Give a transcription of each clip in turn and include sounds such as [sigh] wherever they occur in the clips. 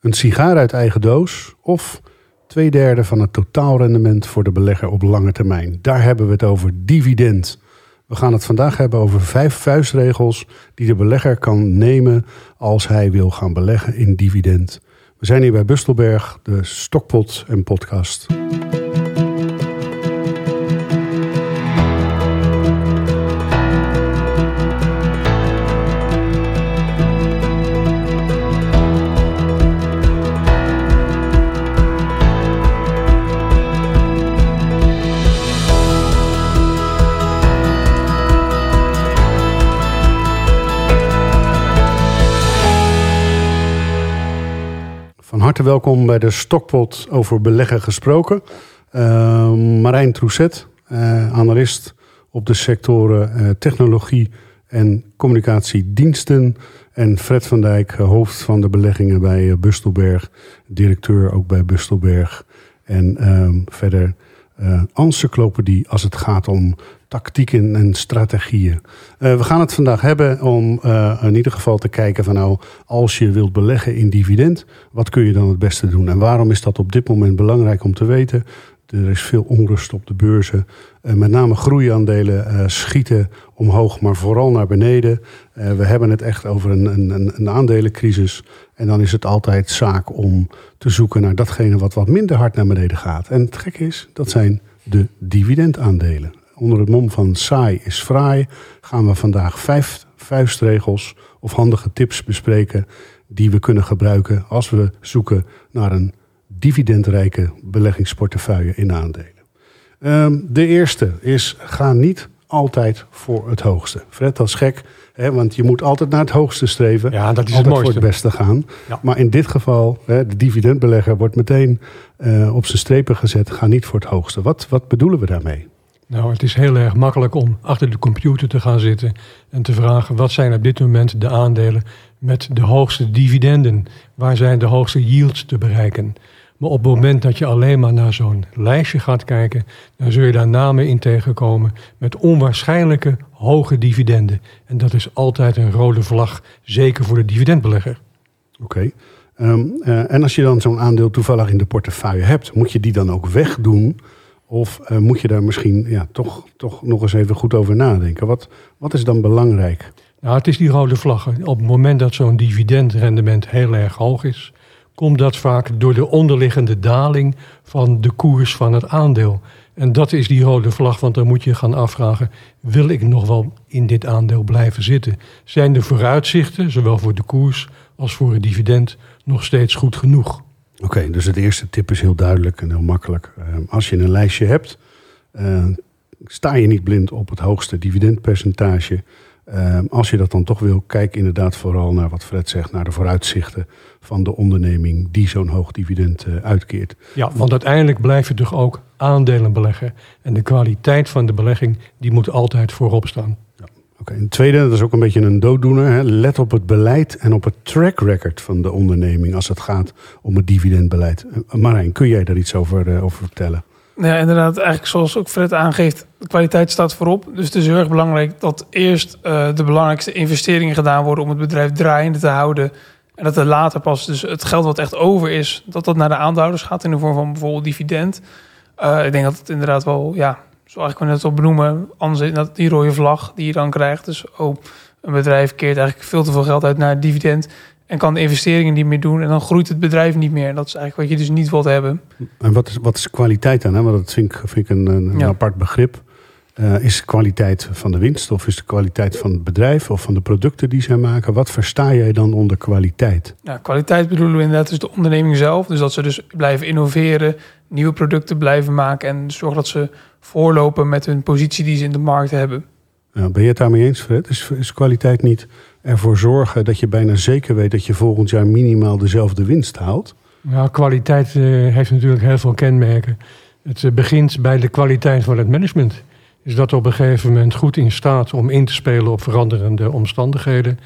Een sigaar uit eigen doos of twee derde van het totaalrendement voor de belegger op lange termijn. Daar hebben we het over dividend. We gaan het vandaag hebben over vijf vuistregels die de belegger kan nemen als hij wil gaan beleggen in dividend. We zijn hier bij Bustelberg, de Stokpot en podcast. Harte welkom bij de Stokpot over beleggen gesproken. Uh, Marijn Troeset, uh, analist op de sectoren uh, technologie en communicatiediensten. En Fred van Dijk, hoofd van de beleggingen bij Bustelberg, directeur ook bij Bustelberg. En ehm, verder encyclopedie als het gaat om tactieken en strategieën. Uh, we gaan het vandaag hebben om uh, in ieder geval te kijken van nou, als je wilt beleggen in dividend, wat kun je dan het beste doen? En waarom is dat op dit moment belangrijk om te weten? Er is veel onrust op de beurzen. Uh, met name groeiaandelen schieten omhoog, maar vooral naar beneden. we hebben het echt over een, een, een aandelencrisis. En dan is het altijd zaak om te zoeken naar datgene wat wat minder hard naar beneden gaat. En het gekke is, dat zijn de dividendaandelen. Onder het mom van saai is fraai gaan we vandaag vijf vuistregels of handige tips bespreken die we kunnen gebruiken als we zoeken naar een dividendrijke beleggingsportefeuille in aandelen. Um, de eerste is ga niet altijd voor het hoogste. Fred, dat is gek, hè, want je moet altijd naar het hoogste streven. Ja, dat is altijd het mooiste. voor het beste gaan. Ja. Maar in dit geval, hè, de dividendbelegger wordt meteen uh, op zijn strepen gezet. Ga niet voor het hoogste. Wat, wat bedoelen we daarmee? Nou, het is heel erg makkelijk om achter de computer te gaan zitten en te vragen wat zijn op dit moment de aandelen met de hoogste dividenden? Waar zijn de hoogste yields te bereiken? Maar op het moment dat je alleen maar naar zo'n lijstje gaat kijken, dan zul je daar namen in tegenkomen met onwaarschijnlijke hoge dividenden. En dat is altijd een rode vlag, zeker voor de dividendbelegger. Oké. Um, uh, en als je dan zo'n aandeel toevallig in de portefeuille hebt, moet je die dan ook wegdoen? Of uh, moet je daar misschien ja, toch, toch nog eens even goed over nadenken? Wat, wat is dan belangrijk? Nou, het is die rode vlaggen. Op het moment dat zo'n dividendrendement heel erg hoog is, komt dat vaak door de onderliggende daling van de koers van het aandeel. En dat is die rode vlag, want dan moet je gaan afvragen: wil ik nog wel in dit aandeel blijven zitten? Zijn de vooruitzichten, zowel voor de koers als voor het dividend, nog steeds goed genoeg? Oké, dus het eerste tip is heel duidelijk en heel makkelijk. Uh, als je een lijstje hebt, uh, sta je niet blind op het hoogste dividendpercentage. Uh, als je dat dan toch wil, kijk inderdaad vooral naar wat Fred zegt, naar de vooruitzichten van de onderneming die zo'n hoog dividend uh, uitkeert. Ja, want uiteindelijk blijf je toch ook aandelen beleggen. En de kwaliteit van de belegging, die moet altijd voorop staan. Okay. tweede, dat is ook een beetje een dooddoener. Hè. Let op het beleid en op het track record van de onderneming als het gaat om het dividendbeleid. Marijn, kun jij daar iets over, uh, over vertellen? Ja, inderdaad. Eigenlijk zoals ook Fred aangeeft, de kwaliteit staat voorop. Dus het is heel erg belangrijk dat eerst uh, de belangrijkste investeringen gedaan worden om het bedrijf draaiende te houden. En dat er later pas dus het geld wat echt over is, dat dat naar de aandeelhouders gaat in de vorm van bijvoorbeeld dividend. Ik denk dat het inderdaad wel, ja, zoals ik me net al benoemen, anders dat die rode vlag die je dan krijgt. Dus oh, een bedrijf keert eigenlijk veel te veel geld uit naar het dividend en kan de investeringen niet meer doen. En dan groeit het bedrijf niet meer. Dat is eigenlijk wat je dus niet wilt hebben. En wat is, wat is kwaliteit dan? Hè? Want dat vind ik, vind ik een, een ja. apart begrip. Uh, is de kwaliteit van de winst of is de kwaliteit van het bedrijf of van de producten die zij maken? Wat versta jij dan onder kwaliteit? Ja, kwaliteit bedoelen we inderdaad dus de onderneming zelf. Dus dat ze dus blijven innoveren, nieuwe producten blijven maken en zorgen dat ze voorlopen met hun positie die ze in de markt hebben. Ja, ben je het daarmee eens, Fred? Is, is kwaliteit niet ervoor zorgen dat je bijna zeker weet dat je volgend jaar minimaal dezelfde winst haalt? Ja, kwaliteit uh, heeft natuurlijk heel veel kenmerken. Het uh, begint bij de kwaliteit van het management. Is dat op een gegeven moment goed in staat om in te spelen op veranderende omstandigheden?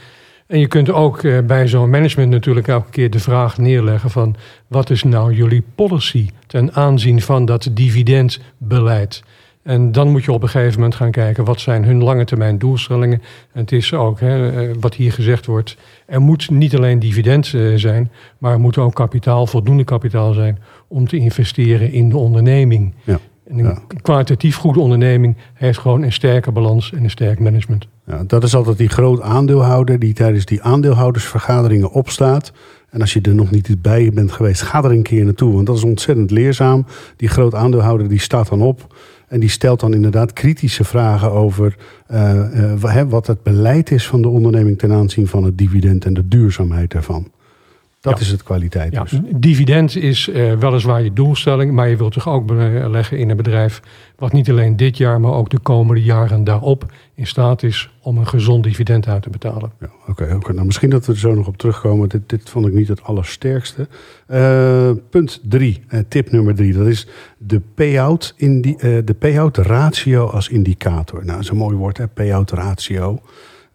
En je kunt ook uh, bij zo'n management natuurlijk elke keer de vraag neerleggen van wat is nou jullie policy ten aanzien van dat dividendbeleid? En dan moet je op een gegeven moment gaan kijken wat zijn hun lange termijn doelstellingen. En het is ook hè, eh, wat hier gezegd wordt. Er moet niet alleen dividend eh, zijn, maar er moet ook kapitaal, voldoende kapitaal zijn om te investeren in de onderneming. Ja. En een kwalitatief goede onderneming heeft gewoon een sterke balans en een sterk management. Ja, dat is altijd die groot aandeelhouder die tijdens die aandeelhoudersvergaderingen opstaat. En als je er nog niet bij bent geweest, ga er een keer naartoe. Want dat is ontzettend leerzaam. Die groot aandeelhouder die staat dan op. En die stelt dan inderdaad kritische vragen over uh, uh, wat het beleid is van de onderneming ten aanzien van het dividend en de duurzaamheid ervan. Dat is het kwaliteit. Ja, dus. Dividend is uh, weliswaar je doelstelling, maar je wilt toch ook beleggen in een bedrijf wat niet alleen dit jaar, maar ook de komende jaren daarop in staat is om een gezond dividend uit te betalen. Ja, Oké, okay, okay. nou, misschien dat we er zo nog op terugkomen. Dit, dit vond ik niet het allersterkste. Uh, punt drie, uh, tip nummer drie, dat is de payout, indi de payout ratio als indicator. Nou, dat is een mooi woord, hè? payout ratio.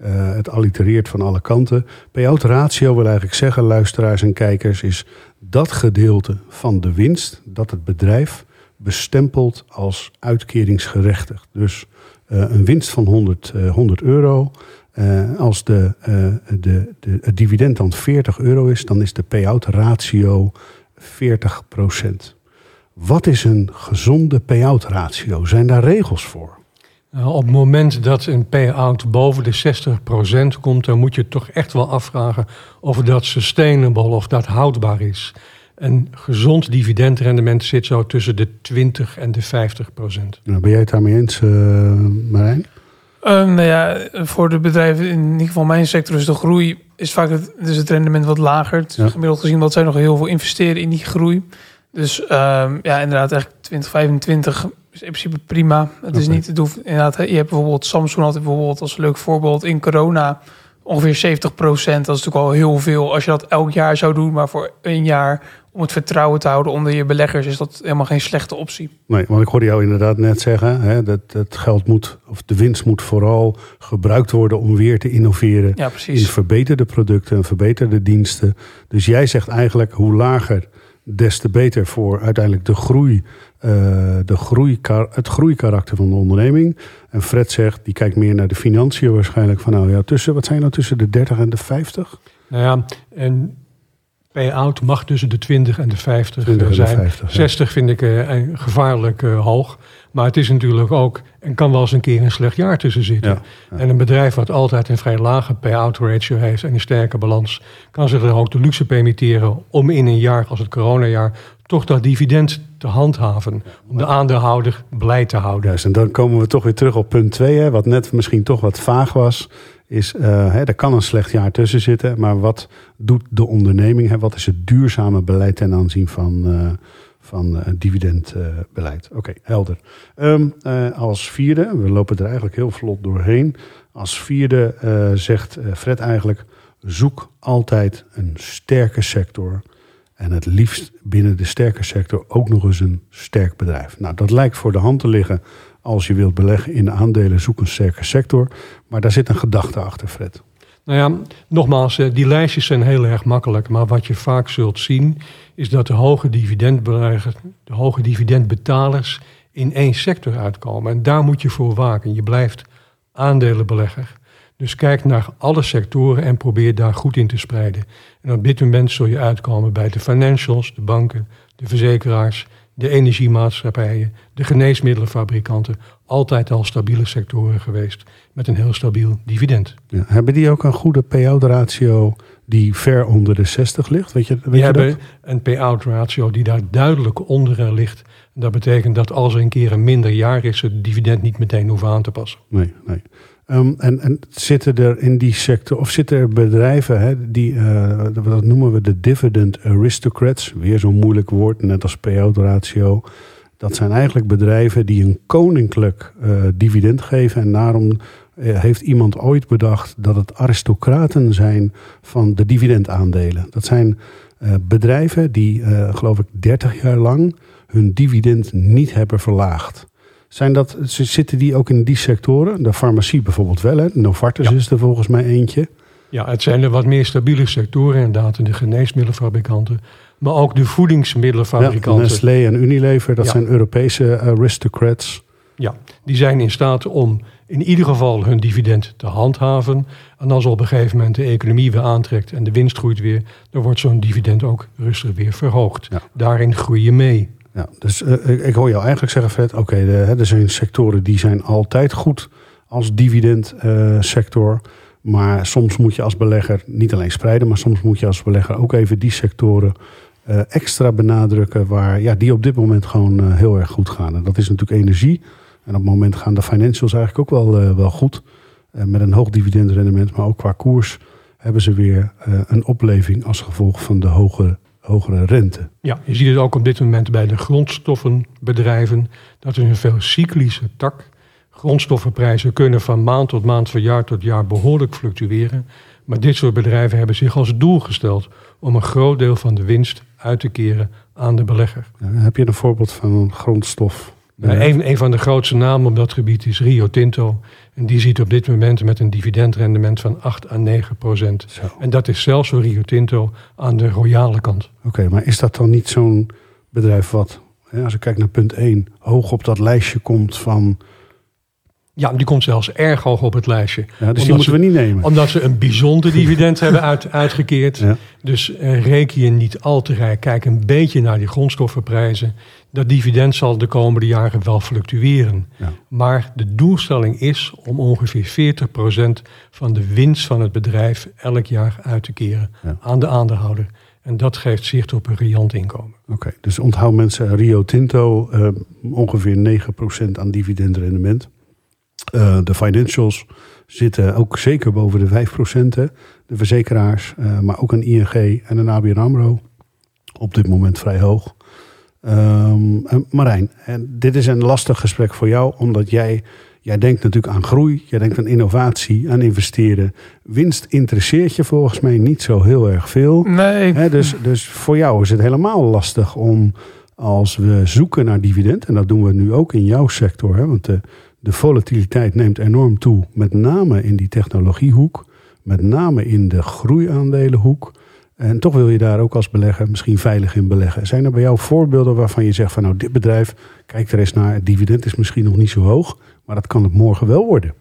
Uh, het allitereert van alle kanten. Payout ratio wil eigenlijk zeggen, luisteraars en kijkers, is dat gedeelte van de winst dat het bedrijf bestempelt als uitkeringsgerechtigd. Dus uh, een winst van 100, uh, 100 euro. Als de, de, de, het dividend dan 40 euro is, dan is de payout ratio 40% Wat is een gezonde payout ratio? Zijn daar regels voor? Uh, op het moment dat een payout boven de 60% komt, dan moet je toch echt wel afvragen of dat sustainable, of dat houdbaar is. Een gezond dividendrendement zit zo tussen de 20 en de 50 procent. Nou, ben jij het daarmee eens, uh, Marijn? Uh, nou ja, voor de bedrijven, in ieder geval mijn sector, is de groei is vaak het, dus het rendement wat lager. Ja. Gemiddeld gezien wat zij nog heel veel investeren in die groei. Dus um, ja, inderdaad, eigenlijk 2025 is in principe prima. Het is niet, het hoeft, inderdaad, je hebt bijvoorbeeld Samsung had bijvoorbeeld als leuk voorbeeld in corona ongeveer 70 procent. Dat is natuurlijk al heel veel als je dat elk jaar zou doen, maar voor een jaar om het vertrouwen te houden onder je beleggers is dat helemaal geen slechte optie. Nee, want ik hoorde jou inderdaad net zeggen, hè, dat het geld moet, of de winst moet vooral gebruikt worden om weer te innoveren ja, in verbeterde producten en verbeterde diensten. Dus jij zegt eigenlijk hoe lager, des te beter voor uiteindelijk de groei, uh, de groei, het groeikarakter van de onderneming. En Fred zegt, die kijkt meer naar de financiën waarschijnlijk van nou ja, tussen, wat zijn nou tussen de 30 en de 50? Nou ja, en payout mag tussen de 20 en de 50 20 zijn. De 50, 60 ja. vind ik uh, gevaarlijk uh, hoog. Maar het is natuurlijk ook, en kan wel eens een keer een slecht jaar tussen zitten. Ja, ja. En een bedrijf wat altijd een vrij lage payout ratio heeft en een sterke balans, kan zich er ook de luxe permitteren om in een jaar als het coronajaar toch dat dividend te handhaven. Om de aandeelhouder blij te houden. Juist, en dan komen we toch weer terug op punt 2, wat net misschien toch wat vaag was is, uh, hè, er kan een slecht jaar tussen zitten, maar wat doet de onderneming? Hè? Wat is het duurzame beleid ten aanzien van, uh, van uh, dividendbeleid? Oké, helder. Um, als vierde, we lopen er eigenlijk heel vlot doorheen. Als vierde zegt Fred eigenlijk, zoek altijd een sterke sector. En het liefst binnen de sterke sector ook nog eens een sterk bedrijf. Nou, dat lijkt voor de hand te liggen als je wilt beleggen in aandelen, zoek een sterke sector. Maar daar zit een gedachte achter, Fred. Nou ja, nogmaals, die lijstjes zijn heel erg makkelijk. Maar wat je vaak zult zien, is dat de hoge dividendbeleggers, de hoge dividendbetalers in één sector uitkomen. En daar moet je voor waken. Je blijft aandelenbelegger. Dus kijk naar alle sectoren en probeer daar goed in te spreiden. En op dit moment zul je uitkomen bij de financials, de banken, de verzekeraars, de energiemaatschappijen, de geneesmiddelenfabrikanten, altijd al stabiele sectoren geweest met een heel stabiel dividend. Ja, hebben die ook een goede payout ratio die ver onder de 60 ligt? Weet je, weet je hebben dat? een payout ratio die daar duidelijk onder ligt. Dat betekent dat als er een keer een minder jaar is, het dividend niet meteen hoeven aan te passen. Nee, nee. Um, en, en, zitten er in die sector, of zitten er bedrijven, hè, die, uh, dat noemen we de dividend aristocrats, weer zo'n moeilijk woord, net als payout ratio. Dat zijn eigenlijk bedrijven die een koninklijk uh, dividend geven. En daarom heeft iemand ooit bedacht dat het aristocraten zijn van de dividendaandelen. Dat zijn bedrijven die, geloof ik, 30 jaar lang hun dividend niet hebben verlaagd. Zijn dat, zitten die ook in die sectoren? De farmacie bijvoorbeeld wel, hè? Novartis ja. is er volgens mij eentje. Ja, het zijn de wat meer stabiele sectoren inderdaad. De geneesmiddelenfabrikanten. Maar ook de voedingsmiddelenfabrikanten. Ja, Nestlé en Unilever, dat ja. zijn Europese aristocrats. Ja, die zijn in staat om in ieder geval hun dividend te handhaven. En als op een gegeven moment de economie weer aantrekt en de winst groeit weer, dan wordt zo'n dividend ook rustig weer verhoogd. Ja. Daarin groei je mee. Ja, dus eh, ik- ik hoor jou eigenlijk zeggen, Fred, oké, er zijn sectoren die zijn altijd goed als dividendsector. maar soms moet je als belegger niet alleen spreiden, maar soms moet je als belegger ook even die sectoren eh, extra benadrukken waar ja, die op dit moment gewoon eh, heel erg goed gaan. En dat is natuurlijk energie. En op het moment gaan de financials eigenlijk ook wel, eh, wel goed. Eh, met een hoog dividendrendement, maar ook qua koers hebben ze weer eh, een opleving als gevolg van de hoge, hogere rente. Ja, je ziet het ook op dit moment bij de grondstoffenbedrijven. Dat is een veel cyclische tak. Grondstoffenprijzen kunnen van maand tot maand, van jaar tot jaar behoorlijk fluctueren. Maar dit soort bedrijven hebben zich als doel gesteld om een groot deel van de winst uit te keren aan de belegger. Ja, heb je een voorbeeld van een grondstof? Een, een van de grootste namen op dat gebied is Rio Tinto. En die ziet op dit moment met een dividendrendement van 8 à 9 procent. Zo. En dat is zelfs voor Rio Tinto aan de royale kant. Oké, maar is dat dan niet zo'n bedrijf wat, hè, als ik kijk naar punt 1, hoog op dat lijstje komt van... Ja, die komt zelfs erg hoog op het lijstje. Ja, dus die Omdat moeten ze- we niet nemen. Omdat ze een bijzonder [laughs] dividend hebben uit, uitgekeerd. Ja. Dus eh, reken je niet al te rijk. Kijk een beetje naar die grondstoffenprijzen. Dat dividend zal de komende jaren wel fluctueren. Ja. Maar de doelstelling is om ongeveer 40% van de winst van het bedrijf elk jaar uit te keren aan de aandeelhouder. En dat geeft zicht op een riant inkomen. Oké, dus onthoud mensen Rio Tinto eh, ongeveer 9% aan dividendrendement. Eh, de financials zitten ook zeker boven de 5%. Hè. De verzekeraars, eh, maar ook een ING en een ABN AMRO. Op dit moment vrij hoog. En Marijn, en dit is een lastig gesprek voor jou, omdat jij, jij denkt natuurlijk aan groei, jij denkt aan innovatie, aan investeren. Winst interesseert je volgens mij niet zo heel erg veel. Nee, dus, dus voor jou is het helemaal lastig om als we zoeken naar dividend, en dat doen we nu ook in jouw sector, hè, want de, de volatiliteit neemt enorm toe, met name in die technologiehoek, met name in de groeiaandelenhoek. En toch wil je daar ook als belegger misschien veilig in beleggen. Zijn er bij jou voorbeelden waarvan je zegt van nou dit bedrijf, kijk er eens naar, het dividend is misschien nog niet zo hoog, maar dat kan het morgen wel worden.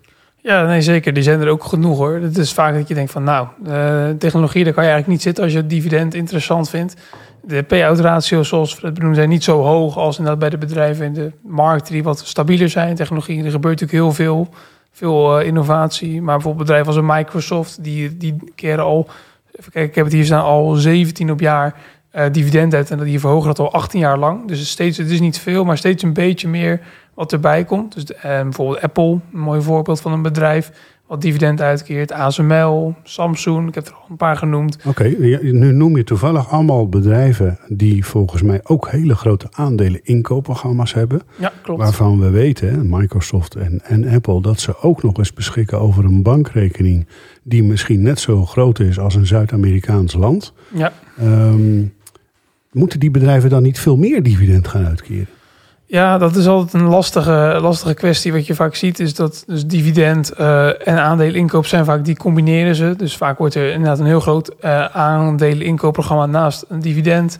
Ja, nee, zeker. Die zijn er ook genoeg hoor. Het is vaak dat je denkt van nou, eh, technologie, daar kan je eigenlijk niet zitten als je het dividend interessant vindt. De payout ratio's, zoals we het benoemen, zijn niet zo hoog als inderdaad bij de bedrijven in de markt die wat stabieler zijn. Technologie, er gebeurt natuurlijk heel veel, veel eh, innovatie. Maar bijvoorbeeld bedrijven als een Microsoft, die, die keren al, even kijken, ik heb het hier staan, al 17 op jaar eh, dividend uit. En dat die verhogen dat al 18 jaar lang. Dus steeds, het is niet veel, maar steeds een beetje meer wat erbij komt. Dus eh, bijvoorbeeld Apple, een mooi voorbeeld van een bedrijf wat dividend uitkeert. ASML, Samsung, ik heb er al een paar genoemd. Oké, nu noem je toevallig allemaal bedrijven die volgens mij ook hele grote aandelen inkoopprogramma's hebben. Ja, klopt. Waarvan we weten, Microsoft en, en Apple, dat ze ook nog eens beschikken over een bankrekening die misschien net zo groot is als een Zuid-Amerikaans land. Ja. Ehm, moeten die bedrijven dan niet veel meer dividend gaan uitkeren? ja, dat is altijd een lastige, lastige kwestie. Wat je vaak ziet is dat dus dividend eh, en aandeleninkoop zijn vaak, die combineren ze. Dus vaak wordt er inderdaad een heel groot uh, aandeleninkoopprogramma naast een dividend.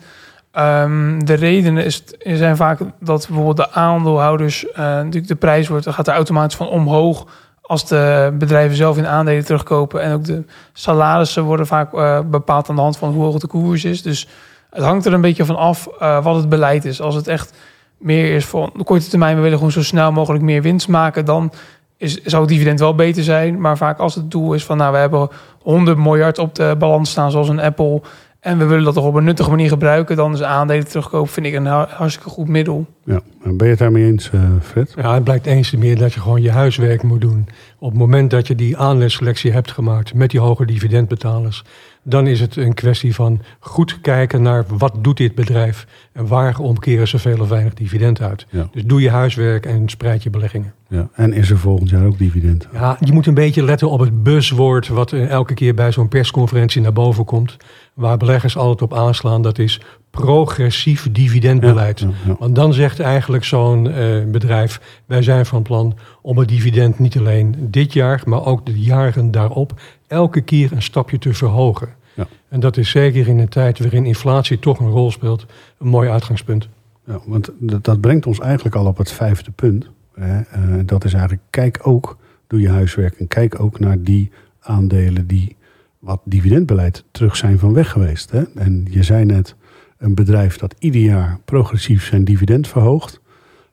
Um, de redenen is, zijn vaak dat bijvoorbeeld de aandeelhouders, uh, natuurlijk de prijs wordt, gaat er automatisch van omhoog als de bedrijven zelf in aandelen terugkopen. En ook de salarissen worden vaak uh, bepaald aan de hand van hoe hoog de koers is. Dus het hangt er een beetje van af uh, wat het beleid is. Als het echt meer is voor de korte termijn, we willen gewoon zo snel mogelijk meer winst maken, dan is, zou het dividend wel beter zijn. Maar vaak als het doel is van, nou, we hebben 100 miljard op de balans staan, zoals een Apple, en we willen dat toch op een nuttige manier gebruiken, dan is aandelen terugkopen, vind ik een hartstikke goed middel. Ja, ben je het daarmee eens, uh, Fred? Ja, het blijkt eens te meer dat je gewoon je huiswerk moet doen. Op het moment dat je die aanlegselectie hebt gemaakt met die hoge dividendbetalers, dan is het een kwestie van goed kijken naar wat doet dit bedrijf en waar omkeren ze veel of weinig dividend uit. Ja. Dus doe je huiswerk en spreid je beleggingen. Ja, en is er volgend jaar ook dividend? Ja, je moet een beetje letten op het buzzwoord wat elke keer bij zo'n persconferentie naar boven komt. Waar beleggers altijd op aanslaan, dat is progressief dividendbeleid. Ja, ja, ja. Want dan zegt eigenlijk zo'n uh, bedrijf, wij zijn van plan om het dividend niet alleen dit jaar, maar ook de jaren daarop elke keer een stapje te verhogen. Ja. En dat is zeker in een tijd waarin inflatie toch een rol speelt, een mooi uitgangspunt. Ja, want dat, dat brengt ons eigenlijk al op het vijfde punt. Hè, eh, dat is eigenlijk, kijk ook, doe je huiswerk en kijk ook naar die aandelen die wat dividendbeleid terug zijn van weg geweest. Hè? En je zei net, een bedrijf dat ieder jaar progressief zijn dividend verhoogt.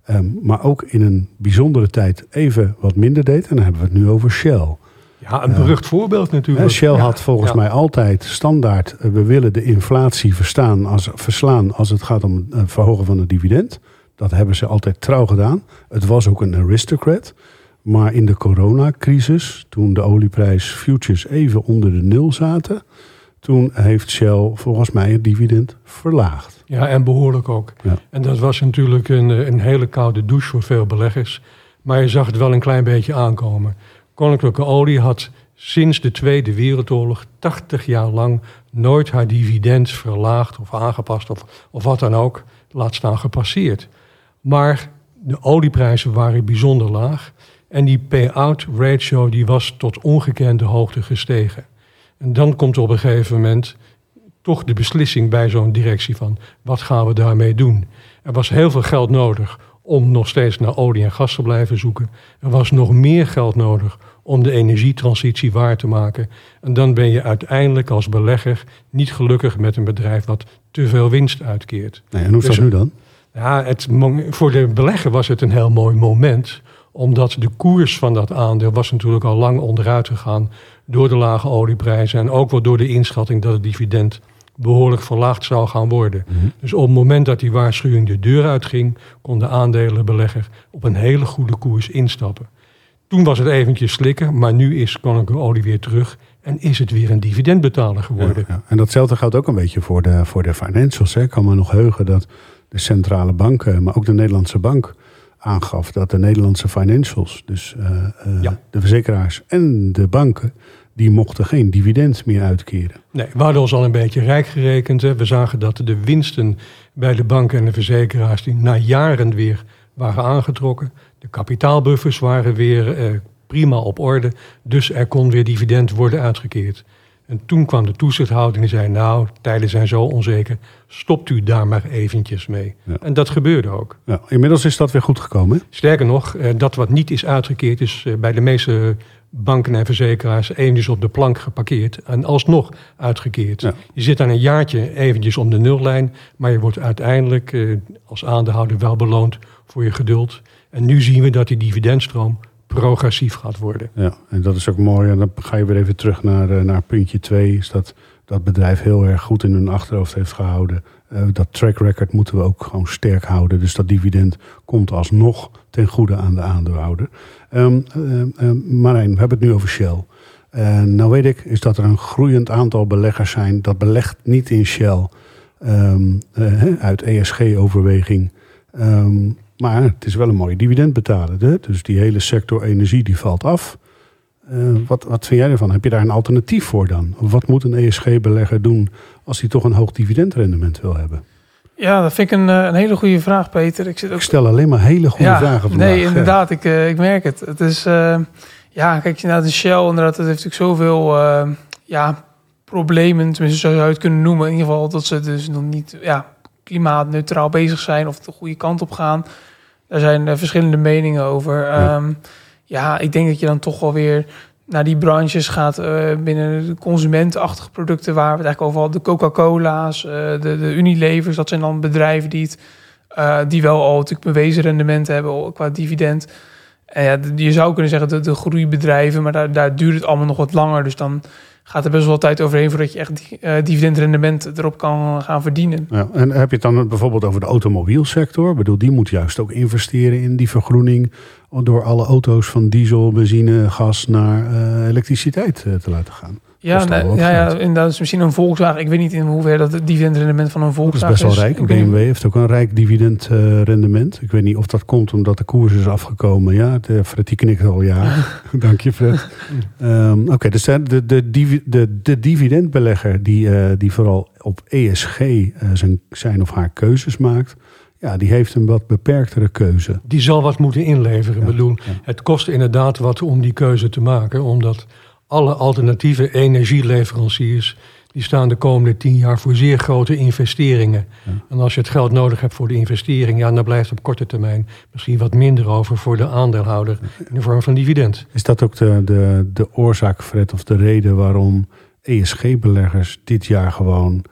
Ehm, maar ook in een bijzondere tijd even wat minder deed. En dan hebben we het nu over Shell. Ja, een berucht voorbeeld natuurlijk. Shell Ja, had volgens ja. mij altijd standaard... eh, we willen de inflatie verstaan als, verslaan als het gaat om het verhogen van het dividend. Dat hebben ze altijd trouw gedaan. Het was ook een aristocrat. Maar in de coronacrisis, toen de olieprijs futures even onder de nul zaten... toen heeft Shell volgens mij het dividend verlaagd. Ja, en behoorlijk ook. Ja. En dat was natuurlijk een, een hele koude douche voor veel beleggers. Maar je zag het wel een klein beetje aankomen. Koninklijke Olie had sinds de Tweede Wereldoorlog 80 jaar lang nooit haar dividend verlaagd of aangepast of, of wat dan ook, laat staan gepasseerd. Maar de olieprijzen waren bijzonder laag en die payout ratio die was tot ongekende hoogte gestegen. En dan komt op een gegeven moment toch de beslissing bij zo'n directie van wat gaan we daarmee doen. Er was heel veel geld nodig om nog steeds naar olie en gas te blijven zoeken. Er was nog meer geld nodig om de energietransitie waar te maken. En dan ben je uiteindelijk als belegger niet gelukkig met een bedrijf wat te veel winst uitkeert. Nee, en hoe is Dus- dat nu dan? Ja, het, voor de belegger was het een heel mooi moment. Omdat de koers van dat aandeel was natuurlijk al lang onderuit gegaan. Door de lage olieprijzen. En ook wel door de inschatting dat het dividend behoorlijk verlaagd zou gaan worden. Dus op het moment dat die waarschuwing de deur uitging, kon de aandelenbelegger op een hele goede koers instappen. Toen was het eventjes slikken, maar nu is Koninklijke Olie weer terug en is het weer een dividendbetaler geworden. Ja, ja. En datzelfde geldt ook een beetje voor de, voor de financials. Hè. Ik kan me nog heugen dat de centrale banken, maar ook de Nederlandse bank, aangaf dat de Nederlandse financials, dus eh, eh, Ja. de verzekeraars en de banken, die mochten geen dividend meer uitkeren. Nee, we hadden ons al een beetje rijk gerekend. Hè. We zagen dat de winsten bij de banken en de verzekeraars die na jaren weer waren aangetrokken. De kapitaalbuffers waren weer eh, prima op orde. Dus er kon weer dividend worden uitgekeerd. En toen kwam de toezichthouder en zei... nou, tijden zijn zo onzeker, stopt u daar maar eventjes mee. Ja. En dat gebeurde ook. Ja, inmiddels is dat weer goed gekomen. hè? Sterker nog, eh, dat wat niet is uitgekeerd is eh, bij de meeste banken en verzekeraars eventjes op de plank geparkeerd en alsnog uitgekeerd. Ja. Je zit aan een jaartje eventjes om de nullijn, maar je wordt uiteindelijk eh, als aandeelhouder wel beloond voor je geduld. En nu zien we dat die dividendstroom progressief gaat worden. Ja, en dat is ook mooi. En dan ga je weer even terug naar, eh, naar puntje twee. Is dat dat bedrijf heel erg goed in hun achterhoofd heeft gehouden. Eh, dat track record moeten we ook gewoon sterk houden. Dus dat dividend komt alsnog ten goede aan de aandeelhouder. Ehm, Marijn, we hebben het nu over Shell. En nou weet ik, is dat er een groeiend aantal beleggers zijn. Dat belegt niet in Shell eh, uit ESG-overweging. Maar het is wel een mooie dividendbetaler. Hè? Dus die hele sector energie die valt af. Eh, wat, wat vind jij ervan? Heb je daar een alternatief voor dan? Of wat moet een ESG-belegger doen als hij toch een hoog dividendrendement wil hebben? Ja, dat vind ik een, eh, een hele goede vraag, Peter. Ik zit ook Ik stel alleen maar hele goede ja, vragen vandaag. Nee, inderdaad. Ik, eh, ik merk het. Het is, ja, kijk, naar de Shell, inderdaad, dat heeft natuurlijk zoveel, eh, ja, problemen, tenminste zo zou je het kunnen noemen. In ieder geval dat ze dus nog niet, ja, klimaatneutraal bezig zijn of de goede kant op gaan. Daar zijn eh, verschillende meningen over. Ja. Ja. ja, ik denk dat je dan toch wel weer naar die branches gaat eh, binnen de consumentenachtige producten waar we het eigenlijk over hadden. De Coca-Cola's, eh, de, de Unilevers, dat zijn dan bedrijven die het die wel al natuurlijk bewezen rendementen hebben qua dividend. En ja, je zou kunnen zeggen de, de groeibedrijven, maar daar, daar duurt het allemaal nog wat langer. Dus dan gaat er best wel tijd overheen voordat je echt eh, dividendrendement erop kan gaan verdienen. Ja, en heb je het dan bijvoorbeeld over de automobielsector? Ik bedoel, die moet juist ook investeren in die vergroening... door alle auto's van diesel, benzine, gas naar eh, elektriciteit eh, te laten gaan. Ja, nee, ja, ja, inderdaad. Dus misschien een Volkswagen. Ik weet niet in hoeverre dat het dividendrendement van een Dat is Volkswagen best wel rijk. Niet- BMW heeft ook een rijk dividendrendement. ik weet niet of dat komt omdat de koers is afgekomen. Ja, de, Fred die knikt al ja. [laughs] [laughs] Dank je Fred. Ehm, Oké, dus de, de, de, de, de dividendbelegger die, eh, die vooral op ESG eh, zijn, zijn of haar keuzes maakt... Ja, die heeft een wat beperktere keuze. Die zal wat moeten inleveren. Ja, bedoel, ja. het kost inderdaad wat om die keuze te maken, omdat alle alternatieve energieleveranciers die staan de komende tien jaar voor zeer grote investeringen. En als je het geld nodig hebt voor de investering, ja, dan blijft op korte termijn misschien wat minder over voor de aandeelhouder in de vorm van dividend. Is dat ook de, de, de oorzaak, Fred, of de reden waarom ESG-beleggers dit jaar gewoon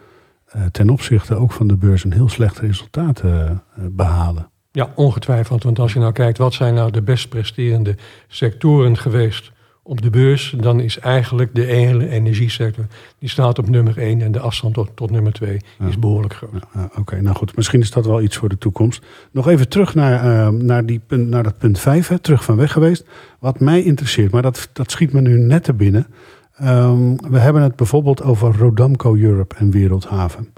uh, ten opzichte ook van de beurs een heel slecht resultaat uh, behalen? Ja, ongetwijfeld. Want als je nou kijkt, wat zijn nou de best presterende sectoren geweest op de beurs, dan is eigenlijk de hele energiesector, die staat op nummer 1 en de afstand tot, tot nummer 2 is behoorlijk groot. Ja, Oké, nou goed, misschien is dat wel iets voor de toekomst. Nog even terug naar, uh, naar, die punt, naar dat punt 5, hè, terug van weg geweest. Wat mij interesseert, maar dat, dat schiet me nu net te binnen. Um, we hebben het bijvoorbeeld over Rodamco Europe en Wereldhaven.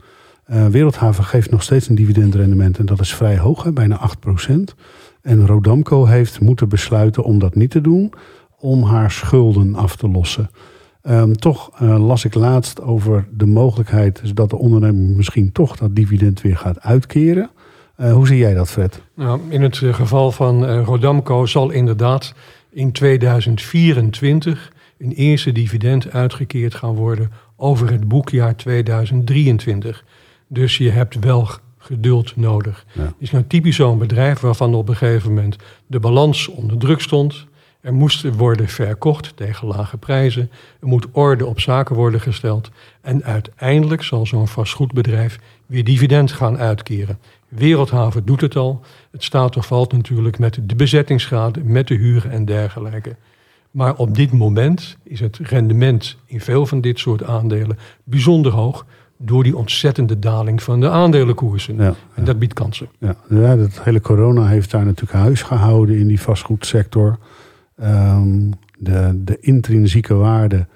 Uh, Wereldhaven geeft nog steeds een dividendrendement en dat is vrij hoog, hè, bijna 8%. En Rodamco heeft moeten besluiten om dat niet te doen om haar schulden af te lossen. Um, toch uh, las ik laatst over de mogelijkheid dat de ondernemer misschien toch dat dividend weer gaat uitkeren. Uh, hoe zie jij dat, Fred? Nou, in het uh, geval van Rodamco zal inderdaad in 2024 een eerste dividend uitgekeerd gaan worden over het boekjaar 2023. Dus je hebt wel geduld nodig. Ja. Is nou typisch zo'n bedrijf waarvan op een gegeven moment de balans onder druk stond. Er moest worden verkocht tegen lage prijzen. Er moet orde op zaken worden gesteld. En uiteindelijk zal zo'n vastgoedbedrijf weer dividend gaan uitkeren. Wereldhaven doet het al. Het staat of valt natuurlijk met de bezettingsgraden, met de huren en dergelijke. Maar op dit moment is het rendement in veel van dit soort aandelen bijzonder hoog door die ontzettende daling van de aandelenkoersen. Ja, en dat biedt kansen. Ja, ja, dat hele corona heeft daar natuurlijk huis gehouden in die vastgoedsector. Um, de, de intrinsieke waarde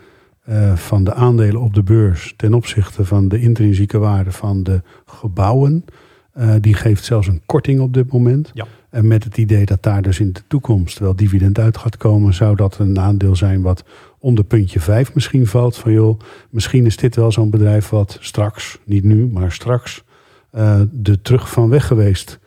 uh, van de aandelen op de beurs ten opzichte van de intrinsieke waarde van de gebouwen, uh, die geeft zelfs een korting op dit moment. Ja. En met het idee dat daar dus in de toekomst wel dividend uit gaat komen, zou dat een aandeel zijn wat onder puntje 5 misschien valt. Van joh, misschien is dit wel zo'n bedrijf wat straks, niet nu, maar straks, uh, de terug van weg geweest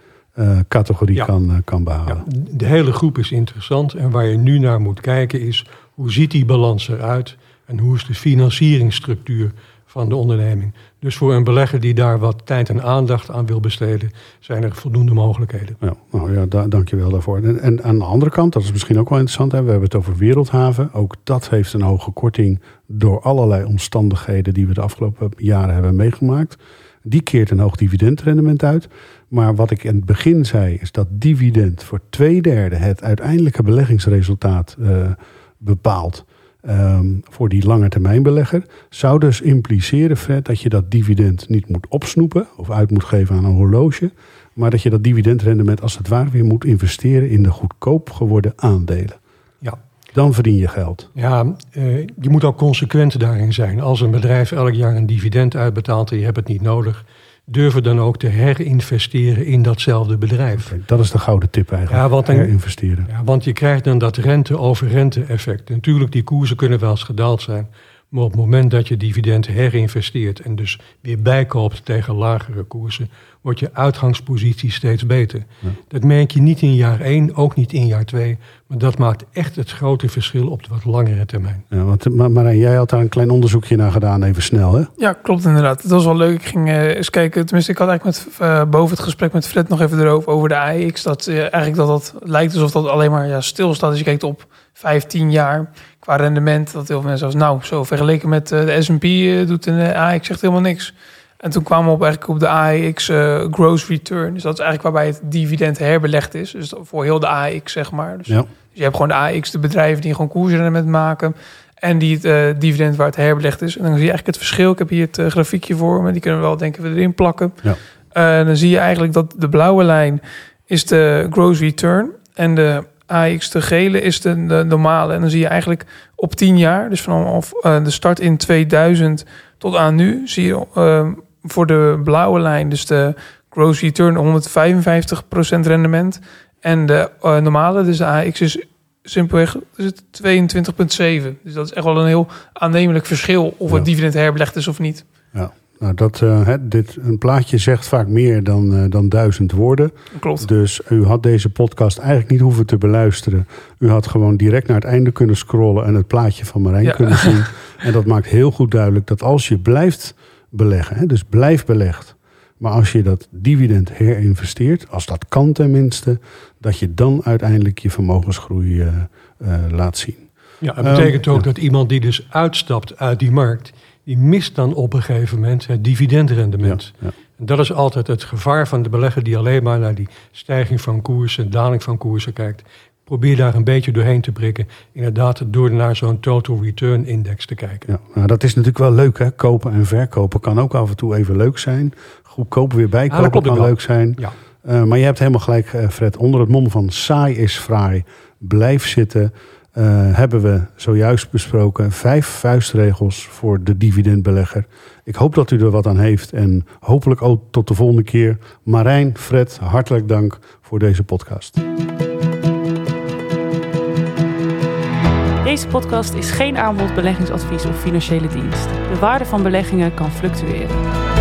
categorie ja. kan, uh, kan behalen. Ja, de hele groep is interessant en waar je nu naar moet kijken is hoe ziet die balans eruit en hoe is de financieringsstructuur van de onderneming. Dus voor een belegger die daar wat tijd en aandacht aan wil besteden, zijn er voldoende mogelijkheden. Ja, nou ja, da dank je wel daarvoor. En, en, aan de andere kant, dat is misschien ook wel interessant, hè, we hebben het over Wereldhaven. Ook dat heeft een hoge korting door allerlei omstandigheden die we de afgelopen jaren hebben meegemaakt. Die keert een hoog dividendrendement uit. Maar wat ik in het begin zei, is dat dividend voor twee derde het uiteindelijke beleggingsresultaat uh, bepaalt. Um, voor die lange termijn belegger. Zou dus impliceren, Fred, dat je dat dividend niet moet opsnoepen of uit moet geven aan een horloge. Maar dat je dat dividendrendement als het ware weer moet investeren in de goedkoop geworden aandelen. Ja. Dan verdien je geld. Ja, uh, je moet ook consequent daarin zijn. Als een bedrijf elk jaar een dividend uitbetaalt en je hebt het niet nodig, durven dan ook te herinvesteren in datzelfde bedrijf. Okay, dat is de gouden tip eigenlijk, ja, want dan, herinvesteren. Ja, want je krijgt dan dat rente over rente effect. Natuurlijk, die koersen kunnen wel eens gedaald zijn. Maar op het moment dat je dividend herinvesteert en dus weer bijkoopt tegen lagere koersen, wordt je uitgangspositie steeds beter. Ja. Dat merk je niet in jaar 1, ook niet in jaar 2. Maar dat maakt echt het grote verschil op de wat langere termijn. Ja, want, maar, maar jij had daar een klein onderzoekje naar gedaan, even snel hè? Ja, klopt inderdaad. Het was wel leuk. Ik ging uh, eens kijken. Tenminste, ik had eigenlijk met, uh, boven het gesprek met Fred nog even erover over de AX. Dat uh, eigenlijk dat dat lijkt alsof dat alleen maar ja, stilstaat. Als je kijkt op 15 jaar qua rendement. Dat heel veel mensen als nou, zo vergeleken met de S&P doet de AX echt helemaal niks. En toen kwamen we op, eigenlijk op de AEX uh, gross return. Dus dat is eigenlijk waarbij het dividend herbelegd is. Dus voor heel de AEX, zeg maar. Dus, ja. dus je hebt gewoon de AEX, de bedrijven die gewoon koersrendement maken. En die het uh, dividend waar het herbelegd is. En dan zie je eigenlijk het verschil. Ik heb hier het uh, grafiekje voor me. Die kunnen we wel, denken we, erin plakken. Ja. En dan zie je eigenlijk dat de blauwe lijn is de gross return. En de AX, de gele, is de, de normale. En dan zie je eigenlijk op 10 jaar, dus vanaf de start in 2000 tot aan nu, zie je voor de blauwe lijn, dus de gross return, 155% rendement. En de uh, normale, dus de AX, is simpelweg is het 22,7. Dus dat is echt wel een heel aannemelijk verschil of het dividend herbelegd is of niet. Ja, Nou, dat, uh, dit, een plaatje zegt vaak meer dan, uh, dan duizend woorden. Klopt. Dus u had deze podcast eigenlijk niet hoeven te beluisteren. U had gewoon direct naar het einde kunnen scrollen en het plaatje van Marijn ja. kunnen [laughs] zien. En dat maakt heel goed duidelijk dat als je blijft beleggen, hè, dus blijf belegd. Maar als je dat dividend herinvesteert, als dat kan tenminste, dat je dan uiteindelijk je vermogensgroei uh, laat zien. Ja, dat betekent um, ook ja. dat iemand die dus uitstapt uit die markt, die mist dan op een gegeven moment het dividendrendement. Ja, ja. En dat is altijd het gevaar van de belegger die alleen maar naar die stijging van koersen, daling van koersen kijkt. Probeer daar een beetje doorheen te prikken. Inderdaad, door naar zo'n total return index te kijken. Ja, nou, dat is natuurlijk wel leuk, hè? Kopen en verkopen kan ook af en toe even leuk zijn. Goedkoop weer bijkopen ah, kan wel. leuk zijn. Ja. Uh, maar je hebt helemaal gelijk, uh, Fred. Onder het mom van saai is fraai. Blijf zitten. Uh, hebben we zojuist besproken vijf vuistregels voor de dividendbelegger. Ik hoop dat u er wat aan heeft en hopelijk ook tot de volgende keer. Marijn, Fred, hartelijk dank voor deze podcast. Deze podcast is geen aanbod, beleggingsadvies of financiële dienst. De waarde van beleggingen kan fluctueren.